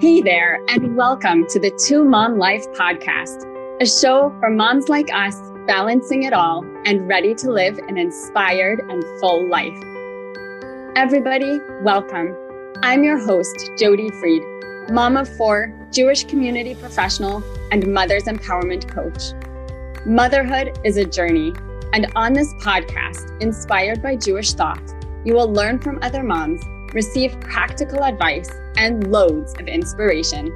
Hey there, and welcome to the To Mom Life podcast, a show for moms like us balancing it all and ready to live an inspired and full life. Everybody, welcome. I'm your host, Jody Freed, mom of four, Jewish community professional, and mother's empowerment coach. Motherhood is a journey, and on this podcast, inspired by Jewish thought, you will learn from other moms, receive practical advice, and loads of inspiration.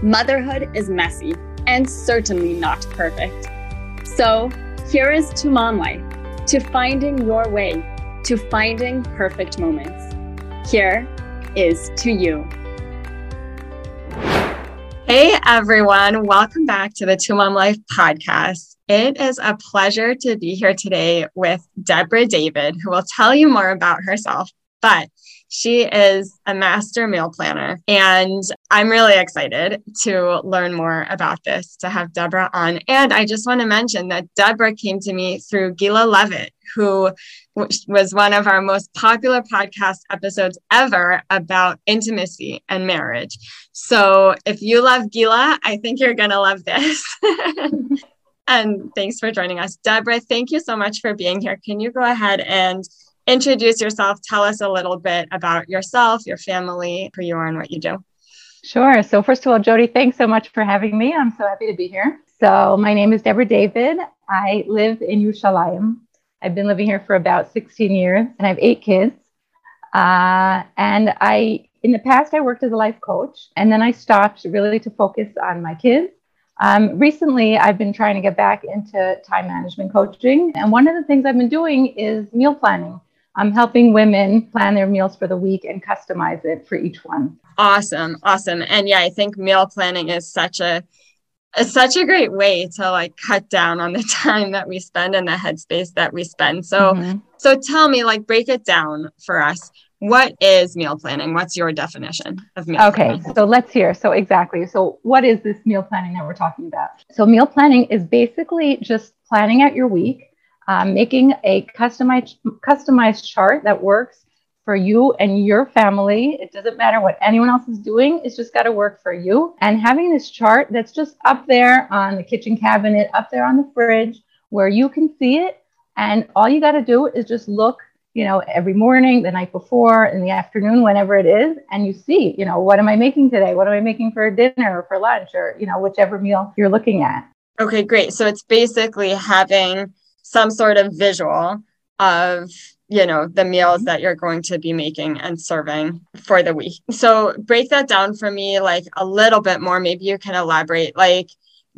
Motherhood is messy and certainly not perfect. So, here is to mom life, to finding your way, to finding perfect moments. Here is to you. Hey everyone, welcome back to the To Mom Life podcast. It is a pleasure to be here today with Deborah David, who will tell you more about herself. But she is a master meal planner, and I'm really excited to learn more about this, to have Deborah on. And I just want to mention that Deborah came to me through Gila Levitt, who was one of our most popular podcast episodes ever about intimacy and marriage. So if you love Gila, I think you're going to love this. and thanks for joining us. Deborah, thank you so much for being here. Can you go ahead and introduce yourself. Tell us a little bit about yourself, your family, who you are, and what you do. Sure. So, first of all, Jody, thanks so much for having me. I'm so happy to be here. So, my name is Deborah David. I live in Yerushalayim. I've been living here for about 16 years, and I have eight kids. Uh, and I, in the past, I worked as a life coach, and then I stopped really to focus on my kids. Um, recently, I've been trying to get back into time management coaching, and one of the things I've been doing is meal planning. I'm helping women plan their meals for the week and customize it for each one. Awesome. Awesome. And yeah, I think meal planning is such a is such a great way to like cut down on the time that we spend and the headspace that we spend. So mm-hmm. so tell me like break it down for us. What is meal planning? What's your definition of meal okay, planning? Okay, so let's hear. So exactly. So what is this meal planning that we're talking about? So meal planning is basically just planning out your week um, making a customized customized chart that works for you and your family. It doesn't matter what anyone else is doing. It's just got to work for you. And having this chart that's just up there on the kitchen cabinet, up there on the fridge, where you can see it. And all you got to do is just look, you know, every morning, the night before, in the afternoon, whenever it is, and you see, you know, what am I making today? What am I making for dinner or for lunch or, you know, whichever meal you're looking at. Okay, great. So it's basically having some sort of visual of you know the meals mm-hmm. that you're going to be making and serving for the week. So break that down for me like a little bit more. Maybe you can elaborate like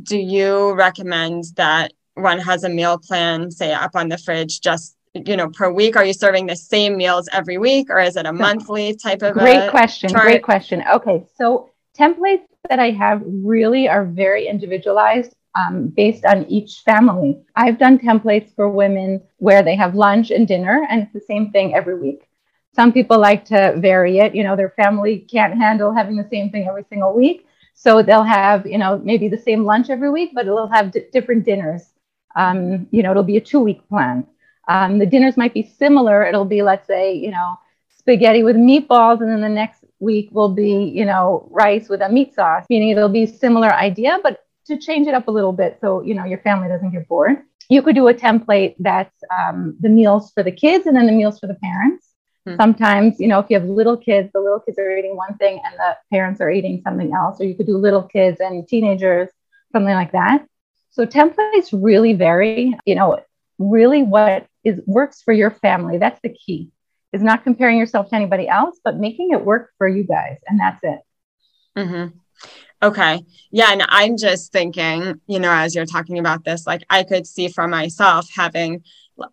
do you recommend that one has a meal plan say up on the fridge just you know per week? Are you serving the same meals every week or is it a monthly type of great question. chart? great question. Okay so templates that i have really are very individualized um, based on each family. I've done templates for women where they have lunch and dinner, and it's the same thing every week. Some people like to vary it. You know, their family can't handle having the same thing every single week. So they'll have, you know, maybe the same lunch every week, but it'll have d- different dinners. Um, you know, it'll be a two week plan. Um, the dinners might be similar. It'll be, let's say, you know, spaghetti with meatballs, and then the next week will be, you know, rice with a meat sauce, meaning it'll be similar idea, but to change it up a little bit so you know your family doesn't get bored. You could do a template that's um, the meals for the kids and then the meals for the parents. Hmm. sometimes you know if you have little kids the little kids are eating one thing and the parents are eating something else or you could do little kids and teenagers something like that. So templates really vary. You know really what is works for your family that's the key. Is not comparing yourself to anybody else but making it work for you guys and that's it. Mm-hmm. Okay. Yeah. And I'm just thinking, you know, as you're talking about this, like I could see for myself having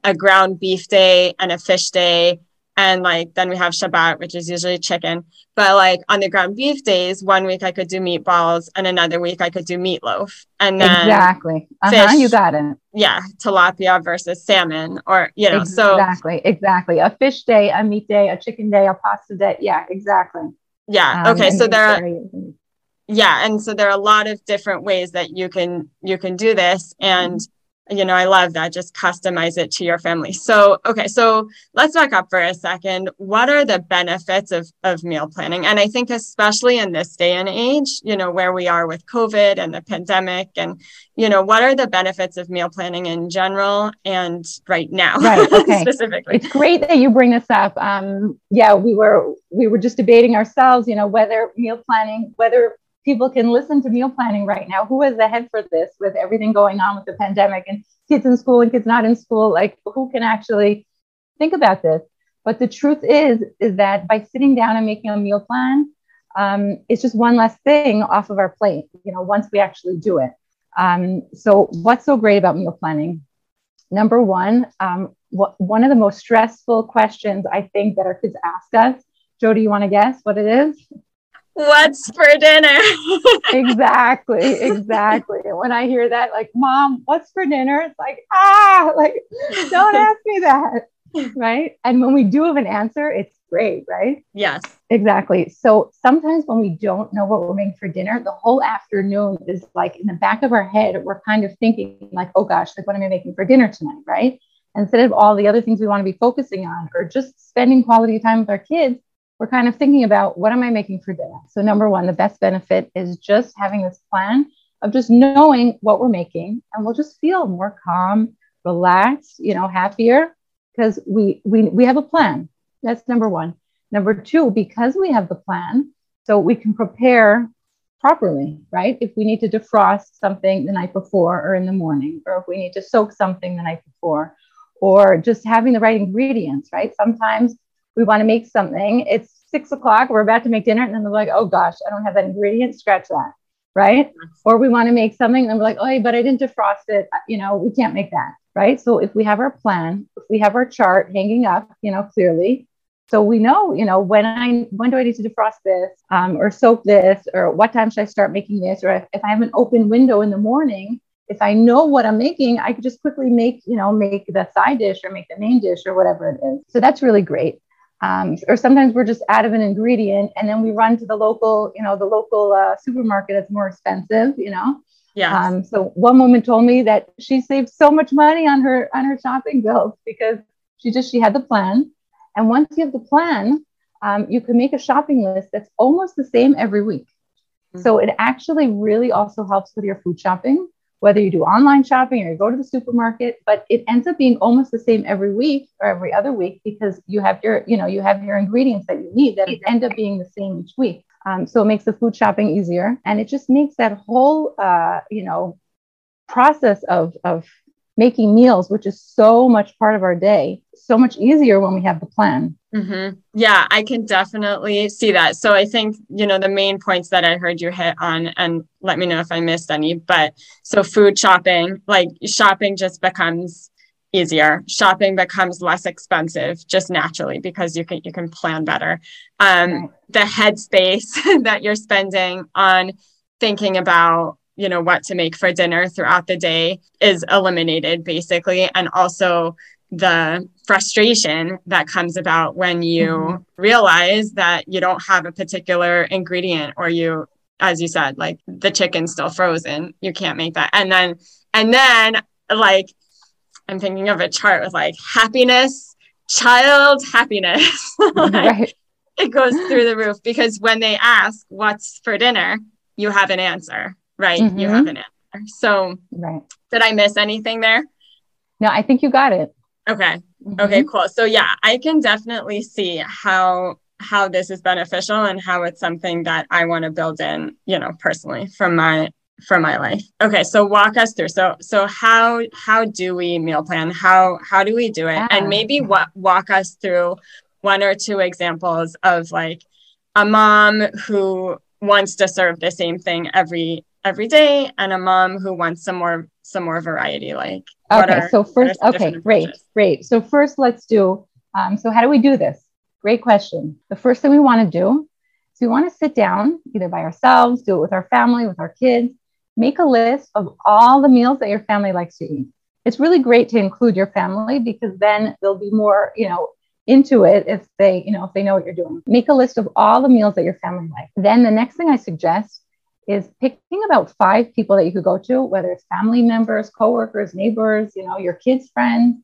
a ground beef day and a fish day. And like then we have Shabbat, which is usually chicken. But like on the ground beef days, one week I could do meatballs and another week I could do meatloaf. And then exactly. Uh-huh, fish, you got it. Yeah. Tilapia versus salmon or, you know, exactly, so exactly. Exactly. A fish day, a meat day, a chicken day, a pasta day. Yeah, exactly. Yeah. Um, okay. So there are yeah and so there are a lot of different ways that you can you can do this and you know, I love that. Just customize it to your family. So, okay, so let's back up for a second. What are the benefits of, of meal planning? And I think, especially in this day and age, you know, where we are with COVID and the pandemic, and, you know, what are the benefits of meal planning in general and right now? Right. Okay. specifically. It's great that you bring this up. Um, yeah, we were, we were just debating ourselves, you know, whether meal planning, whether people can listen to meal planning right now. Who is ahead for this with everything going on with the pandemic and kids in school and kids not in school? Like, who can actually think about this? But the truth is, is that by sitting down and making a meal plan, um, it's just one less thing off of our plate. You know, once we actually do it. Um, so, what's so great about meal planning? Number one, um, what, one of the most stressful questions I think that our kids ask us. Joe, do you want to guess what it is? What's for dinner? exactly, exactly. when I hear that, like, mom, what's for dinner? It's like, ah, like, don't ask me that. Right. And when we do have an answer, it's great, right? Yes. Exactly. So sometimes when we don't know what we're making for dinner, the whole afternoon is like in the back of our head, we're kind of thinking, like, oh gosh, like, what am I making for dinner tonight? Right. Instead of all the other things we want to be focusing on or just spending quality time with our kids, we're kind of thinking about what am I making for dinner? So, number one, the best benefit is just having this plan of just knowing what we're making, and we'll just feel more calm, relaxed, you know, happier because we, we, we have a plan. That's number one. Number two, because we have the plan, so we can prepare properly, right? If we need to defrost something the night before or in the morning, or if we need to soak something the night before, or just having the right ingredients, right? Sometimes we want to make something. It's six o'clock, we're about to make dinner, and then they're like, oh gosh, I don't have that ingredient, scratch that. Right. Or we want to make something and we're like, oh, but I didn't defrost it. You know, we can't make that. Right. So if we have our plan, if we have our chart hanging up, you know, clearly, so we know, you know, when I when do I need to defrost this um, or soak this or what time should I start making this or if, if I have an open window in the morning, if I know what I'm making, I could just quickly make, you know, make the side dish or make the main dish or whatever it is. So that's really great. Um, or sometimes we're just out of an ingredient and then we run to the local, you know, the local uh, supermarket that's more expensive, you know. Yeah. Um, so one woman told me that she saved so much money on her on her shopping bills because she just she had the plan, and once you have the plan, um, you can make a shopping list that's almost the same every week. Mm-hmm. So it actually really also helps with your food shopping whether you do online shopping or you go to the supermarket but it ends up being almost the same every week or every other week because you have your you know you have your ingredients that you need that end up being the same each week. Um, so it makes the food shopping easier and it just makes that whole uh, you know process of of making meals which is so much part of our day so much easier when we have the plan Mm-hmm. Yeah, I can definitely see that. So I think, you know, the main points that I heard you hit on, and let me know if I missed any, but so food shopping, like shopping just becomes easier. Shopping becomes less expensive just naturally because you can you can plan better. Um, right. the headspace that you're spending on thinking about you know what to make for dinner throughout the day is eliminated basically and also the frustration that comes about when you mm-hmm. realize that you don't have a particular ingredient or you as you said like the chicken's still frozen. You can't make that. And then and then like i'm thinking of a chart with like happiness child happiness. Like, right. it goes through the roof because when they ask what's for dinner? you have an answer right? Mm-hmm. you have an answer. So right. did i miss anything there? No i think you got it Okay. Mm-hmm. Okay, cool. So yeah, I can definitely see how how this is beneficial and how it's something that I want to build in, you know, personally from my from my life. Okay, so walk us through. So so how how do we meal plan? How how do we do it? Yeah. And maybe what walk us through one or two examples of like a mom who wants to serve the same thing every every day and a mom who wants some more some more variety like okay are, so first okay great great. So first let's do um, so how do we do this? Great question. The first thing we want to do is we want to sit down either by ourselves do it with our family with our kids make a list of all the meals that your family likes to eat. It's really great to include your family because then they'll be more you know into it if they you know if they know what you're doing. Make a list of all the meals that your family likes. Then the next thing i suggest is picking about five people that you could go to, whether it's family members, coworkers, neighbors, you know, your kids' friends,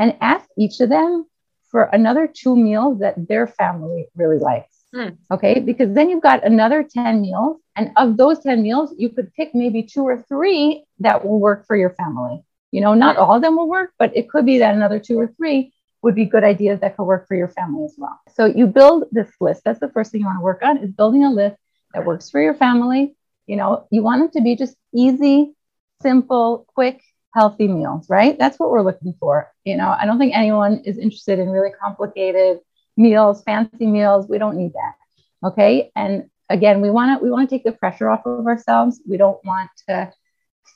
and ask each of them for another two meals that their family really likes. Mm. Okay, because then you've got another 10 meals. And of those 10 meals, you could pick maybe two or three that will work for your family. You know, not all of them will work, but it could be that another two or three would be good ideas that could work for your family as well. So you build this list. That's the first thing you want to work on is building a list that works for your family. You know, you want them to be just easy, simple, quick, healthy meals, right? That's what we're looking for. You know, I don't think anyone is interested in really complicated meals, fancy meals. We don't need that. Okay. And again, we want to we want to take the pressure off of ourselves. We don't want to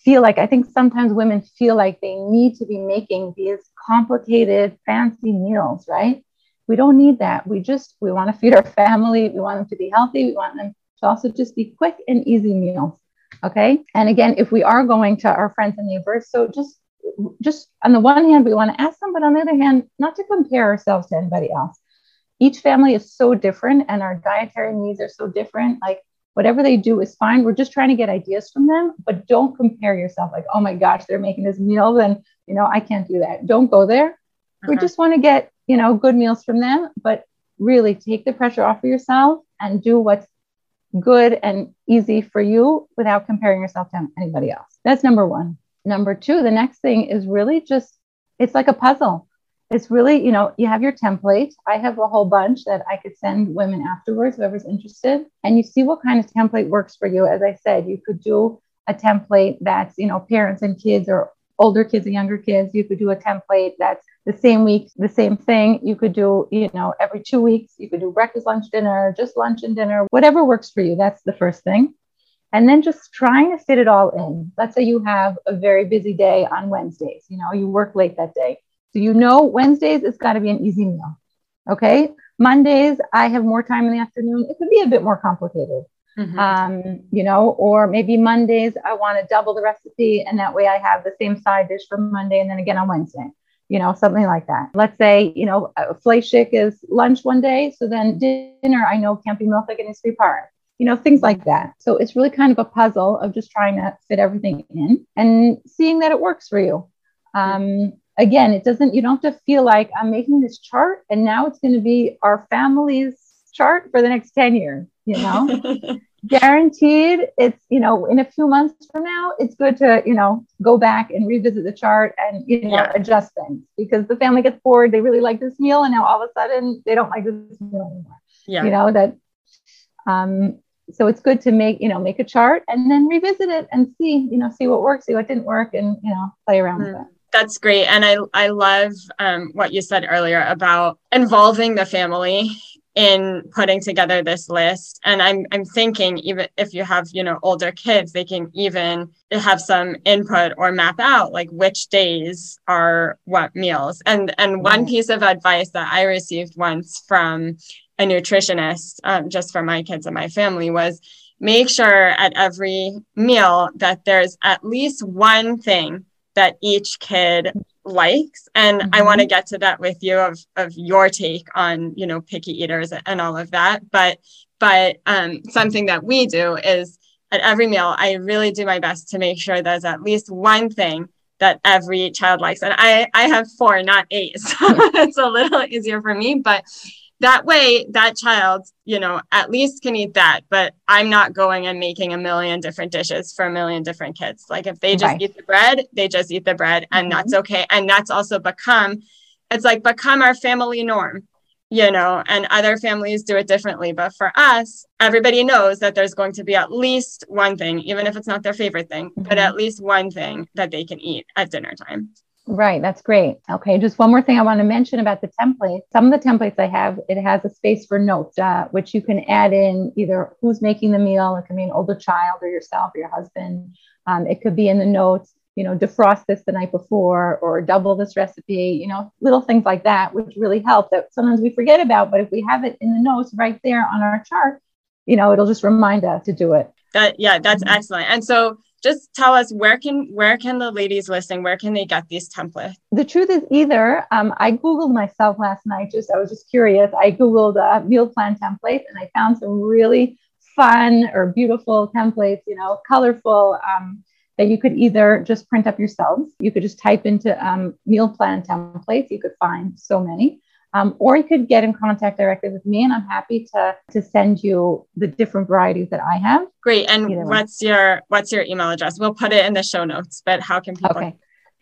feel like I think sometimes women feel like they need to be making these complicated, fancy meals, right? We don't need that. We just we want to feed our family. We want them to be healthy. We want them to also just be quick and easy meals. Okay. And again, if we are going to our friends and neighbors, so just just on the one hand, we want to ask them, but on the other hand, not to compare ourselves to anybody else. Each family is so different and our dietary needs are so different. Like whatever they do is fine. We're just trying to get ideas from them, but don't compare yourself like, oh my gosh, they're making this meal then you know, I can't do that. Don't go there. Uh-huh. We just want to get, you know, good meals from them, but really take the pressure off of yourself and do what's good and easy for you without comparing yourself to anybody else. That's number one. Number two, the next thing is really just, it's like a puzzle. It's really, you know, you have your template. I have a whole bunch that I could send women afterwards, whoever's interested, and you see what kind of template works for you. As I said, you could do a template that's, you know, parents and kids or older kids and younger kids. You could do a template that's the same week, the same thing. You could do, you know, every two weeks, you could do breakfast, lunch, dinner, just lunch and dinner, whatever works for you. That's the first thing. And then just trying to fit it all in. Let's say you have a very busy day on Wednesdays, you know, you work late that day. So you know Wednesdays it's got to be an easy meal. Okay. Mondays, I have more time in the afternoon. It could be a bit more complicated. Mm-hmm. Um, you know, or maybe Mondays I want to double the recipe and that way I have the same side dish for Monday and then again on Wednesday, you know, something like that. Let's say, you know, fleishik is lunch one day. So then dinner I know can't be milchik and needs to be part, you know, things like that. So it's really kind of a puzzle of just trying to fit everything in and seeing that it works for you. Um, again, it doesn't, you don't have to feel like I'm making this chart and now it's going to be our family's chart for the next 10 years you know guaranteed it's you know in a few months from now it's good to you know go back and revisit the chart and you know yeah. adjust things because the family gets bored they really like this meal and now all of a sudden they don't like this meal anymore yeah you know that um so it's good to make you know make a chart and then revisit it and see you know see what works see what didn't work and you know play around mm. with it that's great and i i love um, what you said earlier about involving the family in putting together this list. And i'm i'm thinking even if you have you know older kids they can even have some input or map out like which days are what meals. And and one piece of advice that i received once from a nutritionist um, just for my kids and my family was make sure at every meal that there's at least one thing that each kid likes. And mm-hmm. i want to get to that with you of of your take on you know picky eaters and all of that. But but um, something that we do is at every meal i really do my best to make sure there's at least one thing that every child likes. And i i have four not eight. So it's a little easier for me. But that way that child you know at least can eat that but i'm not going and making a million different dishes for a million different kids like if they just right. eat the bread they just eat the bread and mm-hmm. that's okay and that's also become it's like become our family norm you know and other families do it differently but for us everybody knows that there's going to be at least one thing even if it's not their favorite thing mm-hmm. but at least one thing that they can eat at dinner time Right, that's great. Okay, just one more thing I want to mention about the template. Some of the templates I have, it has a space for notes, uh, which you can add in either who's making the meal, it can be an older child or yourself or your husband. Um, it could be in the notes, you know, defrost this the night before or double this recipe, you know, little things like that, which really help that sometimes we forget about. But if we have it in the notes right there on our chart, you know, it'll just remind us to do it. That yeah, that's excellent. And so just tell us where can where can the ladies listening where can they get these templates the truth is either um, i googled myself last night just i was just curious i googled uh, meal plan templates and i found some really fun or beautiful templates, you know, colorful, um, that you could either just print up yourselves. You could just type into um, meal plan templates. You could find so many. Um, or you could get in contact directly with me, and I'm happy to to send you the different varieties that I have. Great. And what's your what's your email address? We'll put it in the show notes. But how can people? Okay.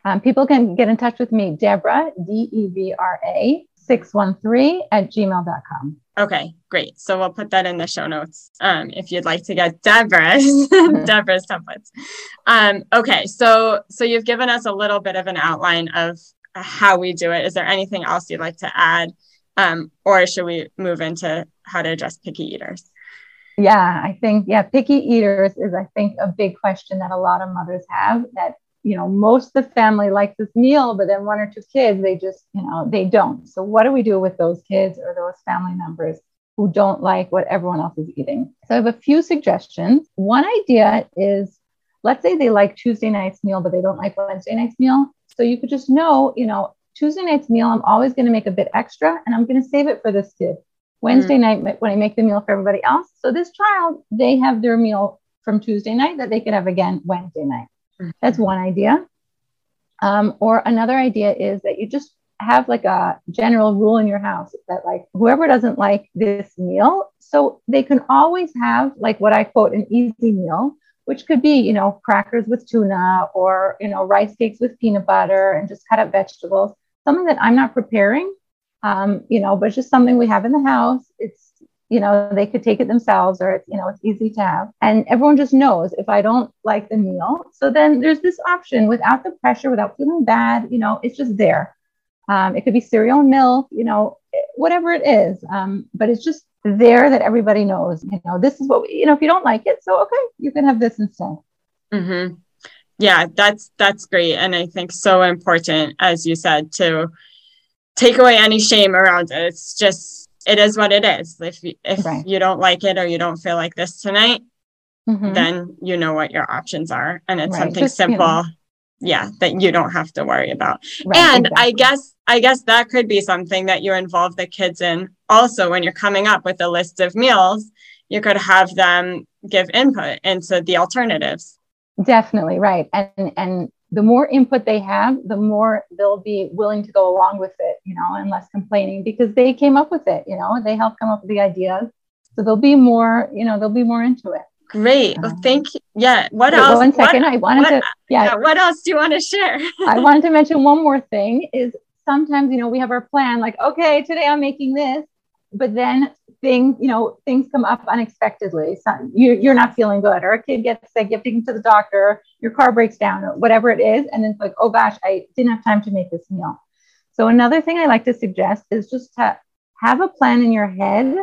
Um, people can get in touch with me, Devra, D E V R A, 613 at gmail.com. Okay, great. So we'll put that in the show notes um, if you'd like to get Devra's mm-hmm. Devra's templates. Um, okay, so so you've given us a little bit of an outline of how we do it. Is there anything else you'd like to add, um, or should we move into how to address picky eaters? Yeah, I think yeah, picky eaters is I think a big question that a lot of mothers have. That you know most of the family likes this meal but then one or two kids they just you know they don't so what do we do with those kids or those family members who don't like what everyone else is eating so i have a few suggestions one idea is let's say they like tuesday night's meal but they don't like wednesday night's meal. So you could just know you know tuesday night's meal i'm always going to make a bit extra and i'm going to save it for this kid. Wednesday mm-hmm. night when i make the meal for everybody else. So this child they have their meal from tuesday night that they could have again wednesday night. That's one idea. Um, or another idea is that you just have like a general rule in your house that like whoever doesn't like this meal, so they can always have like what I quote an easy meal, which could be you know crackers with tuna or you know rice cakes with peanut butter and just cut up vegetables. Something that I'm not preparing, um, you know, but it's just something we have in the house. It's you know they could take it themselves or it's you know it's easy to have and everyone just knows if i don't like the meal so then there's this option without the pressure without feeling bad you know it's just there um, it could be cereal and milk you know whatever it is um, but it's just there that everybody knows you know this is what we, you know if you don't like it so okay you can have this instead mm-hmm. yeah that's that's great and i think so important as you said to take away any shame around it it's just it is what it is. If you, if right. you don't like it or you don't feel like this tonight, mm-hmm. then you know what your options are, and it's right. something Just, simple. You know. Yeah, that you don't have to worry about. Right, and exactly. I guess I guess that could be something that you involve the kids in also when you're coming up with a list of meals. You could have them give input into the alternatives. Definitely right, and and the more input they have, the more they'll be willing to go along with it, you know, and less complaining because they came up with it, you know, they helped come up with the ideas. So they'll be more, you know, they'll be more into it. Great. Well, um, thank you. Yeah. What else? One second. What, I wanted what, to, yeah. yeah. What else do you want to share? I wanted to mention one more thing is sometimes, you know, we have our plan like, okay, today I'm making this, but then things, you know, things come up unexpectedly. So you, you're not feeling good, or a kid gets sick, you have to take to the doctor, your car breaks down, or whatever it is. And it's like, oh gosh, I didn't have time to make this meal. So another thing I like to suggest is just to have a plan in your head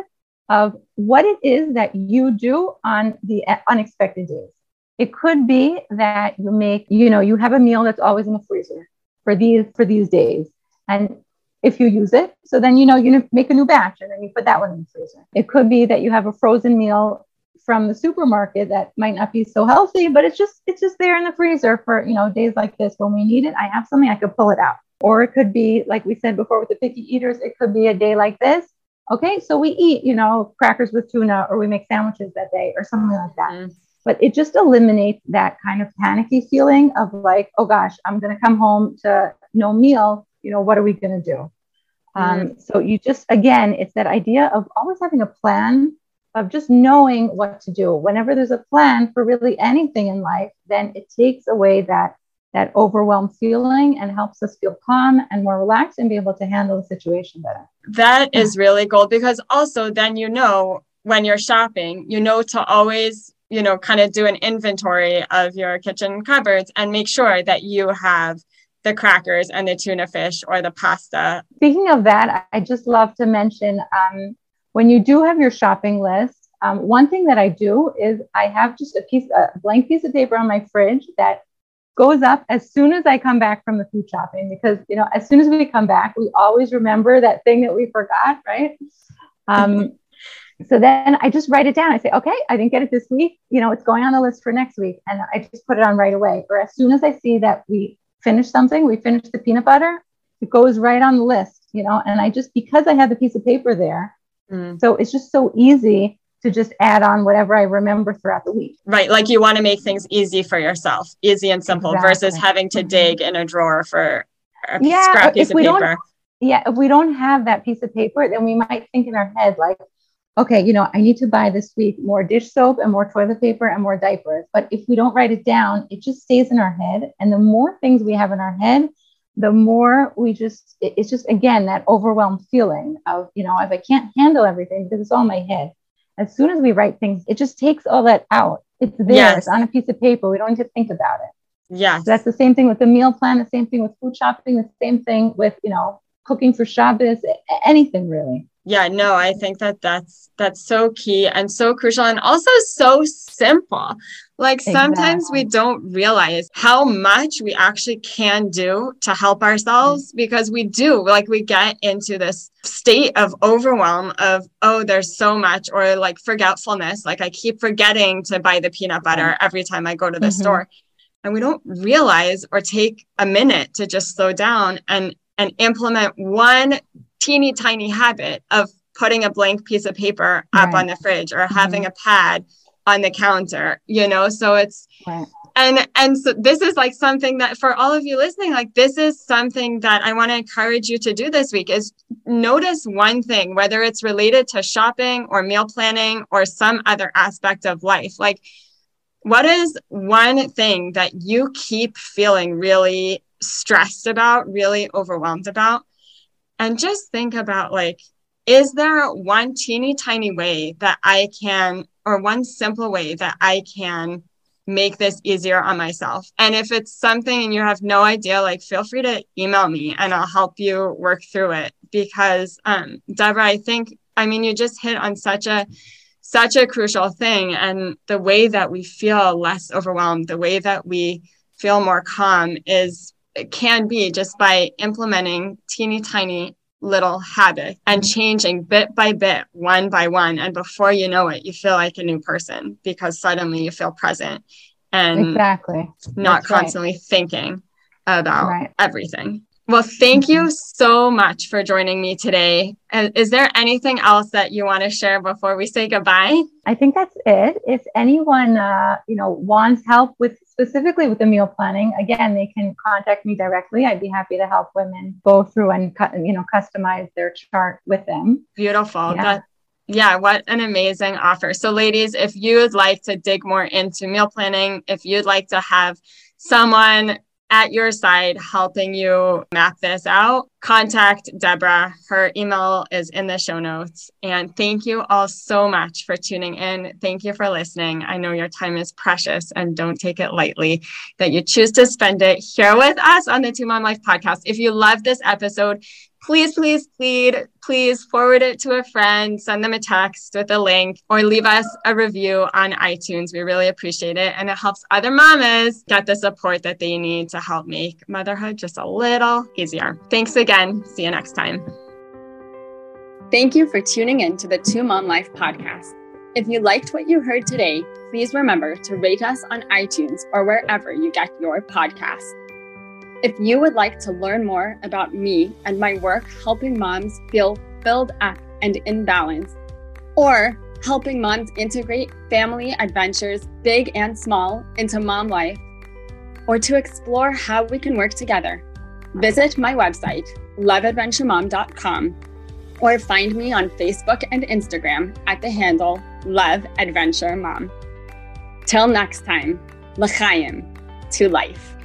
of what it is that you do on the unexpected days. It could be that you make, you know, you have a meal that's always in the freezer for these for these days. And if you use it. So then you know you make a new batch and then you put that one in the freezer. It could be that you have a frozen meal from the supermarket that might not be so healthy, but it's just it's just there in the freezer for you know days like this when we need it. I have something I could pull it out. Or it could be like we said before with the picky eaters, it could be a day like this. Okay, so we eat, you know, crackers with tuna or we make sandwiches that day or something like that. Mm. But it just eliminates that kind of panicky feeling of like, oh gosh, I'm going to come home to no meal you know what are we going to do? Um, mm-hmm. so you just again it's that idea of always having a plan of just knowing what to do. Whenever there's a plan for really anything in life then it takes away that that overwhelmed feeling and helps us feel calm and more relaxed and be able to handle the situation better. That is really gold because also then you know when you're shopping you know to always you know kind of do an inventory of your kitchen cupboards and make sure that you have the crackers and the tuna fish or the pasta. Speaking of that, I just love to mention um, when you do have your shopping list, um, one thing that I do is I have just a piece, a blank piece of paper on my fridge that goes up as soon as I come back from the food shopping because you know as soon as we come back, we always remember that thing that we forgot, right? Um, so then I just write it down. I say, okay, I didn't get it this week. You know, it's going on the list for next week, and I just put it on right away. Or as soon as I see that we finish something, we finish the peanut butter, it goes right on the list, you know. And I just, because I have the piece of paper there, mm. so it's just so easy to just add on whatever I remember throughout the week. Right. Like you want to make things easy for yourself, easy and simple exactly. versus having to mm-hmm. dig in a drawer for a yeah, scrap piece of paper. Yeah. If we don't have that piece of paper, then we might think in our head, like, okay, you know, I need to buy this week more dish soap and more toilet paper and more diapers. But if we don't write it down, it just stays in our head. And the more things we have in our head, the more we just, it's just, again, that overwhelmed feeling of, you know, if I can't handle everything because it's all in my head, as soon as we write things, it just takes all that out. It's there, yes. it's on a piece of paper. We don't need to think about it. Yeah. So that's the same thing with the meal plan, the same thing with food shopping, the same thing with, you know, cooking for Shabbos, anything really yeah no i think that that's that's so key and so crucial and also so simple. Like sometimes exactly. we don't realize how much we actually can do to help ourselves because we do like we get into this state of overwhelm of oh there's so much or like forgetfulness. Like i keep forgetting to buy the peanut butter every time i go to the mm-hmm. store. And we don't realize or take a minute to just slow down and and implement one teeny tiny habit of putting a blank piece of paper right. up on the fridge or mm-hmm. having a pad on the counter you know so it's right. and and so this is like something that for all of you listening like this is something that i want to encourage you to do this week is notice one thing whether it's related to shopping or meal planning or some other aspect of life like what is one thing that you keep feeling really stressed about really overwhelmed about. And just think about like is there one teeny tiny way that i can or one simple way that i can make this easier on myself? And if it's something and you have no idea like feel free to email me and i'll help you work through it. Because um deborah i think i mean you just hit on such a such a crucial thing. And the way that we feel less overwhelmed the way that we feel more calm is can be just by implementing teeny tiny little habits and changing bit by bit, one by one. And before you know it, you feel like a new person because suddenly you feel present and exactly not That's constantly right. thinking about right. everything. Well, thank you so much for joining me today. Is there anything else that you want to share before we say goodbye? I think that's it. If anyone, uh, you know, wants help with specifically with the meal planning, again, they can contact me directly. I'd be happy to help women go through and cut, you know, customize their chart with them. Beautiful. Yeah. That, yeah, what an amazing offer. So, ladies, if you would like to dig more into meal planning, if you'd like to have someone at your side helping you map this out, contact Deborah. Her email is in the show notes. And thank you all so much for tuning in. Thank you for listening. I know your time is precious and don't take it lightly that you choose to spend it here with us on the To Mom Life podcast. If you love this episode, please, please, please, please forward it to a friend, send them a text with a link, or leave us a review on iTunes. We really appreciate it. And it helps other mamas get the support that they need to help make motherhood just a little easier. Thanks again. See you next time. Thank you for tuning in to the To Mom Life podcast. If you liked what you heard today, please remember to rate us on iTunes or wherever you get your podcasts. If you would like to learn more about me and my work helping moms feel filled up and in balance, or helping moms integrate family adventures, big and small, into mom life, or to explore how we can work together, visit my website, loveadventuremom.com, or find me on Facebook and Instagram at the handle Love Adventure Mom. Till next time, l'chaim, to life.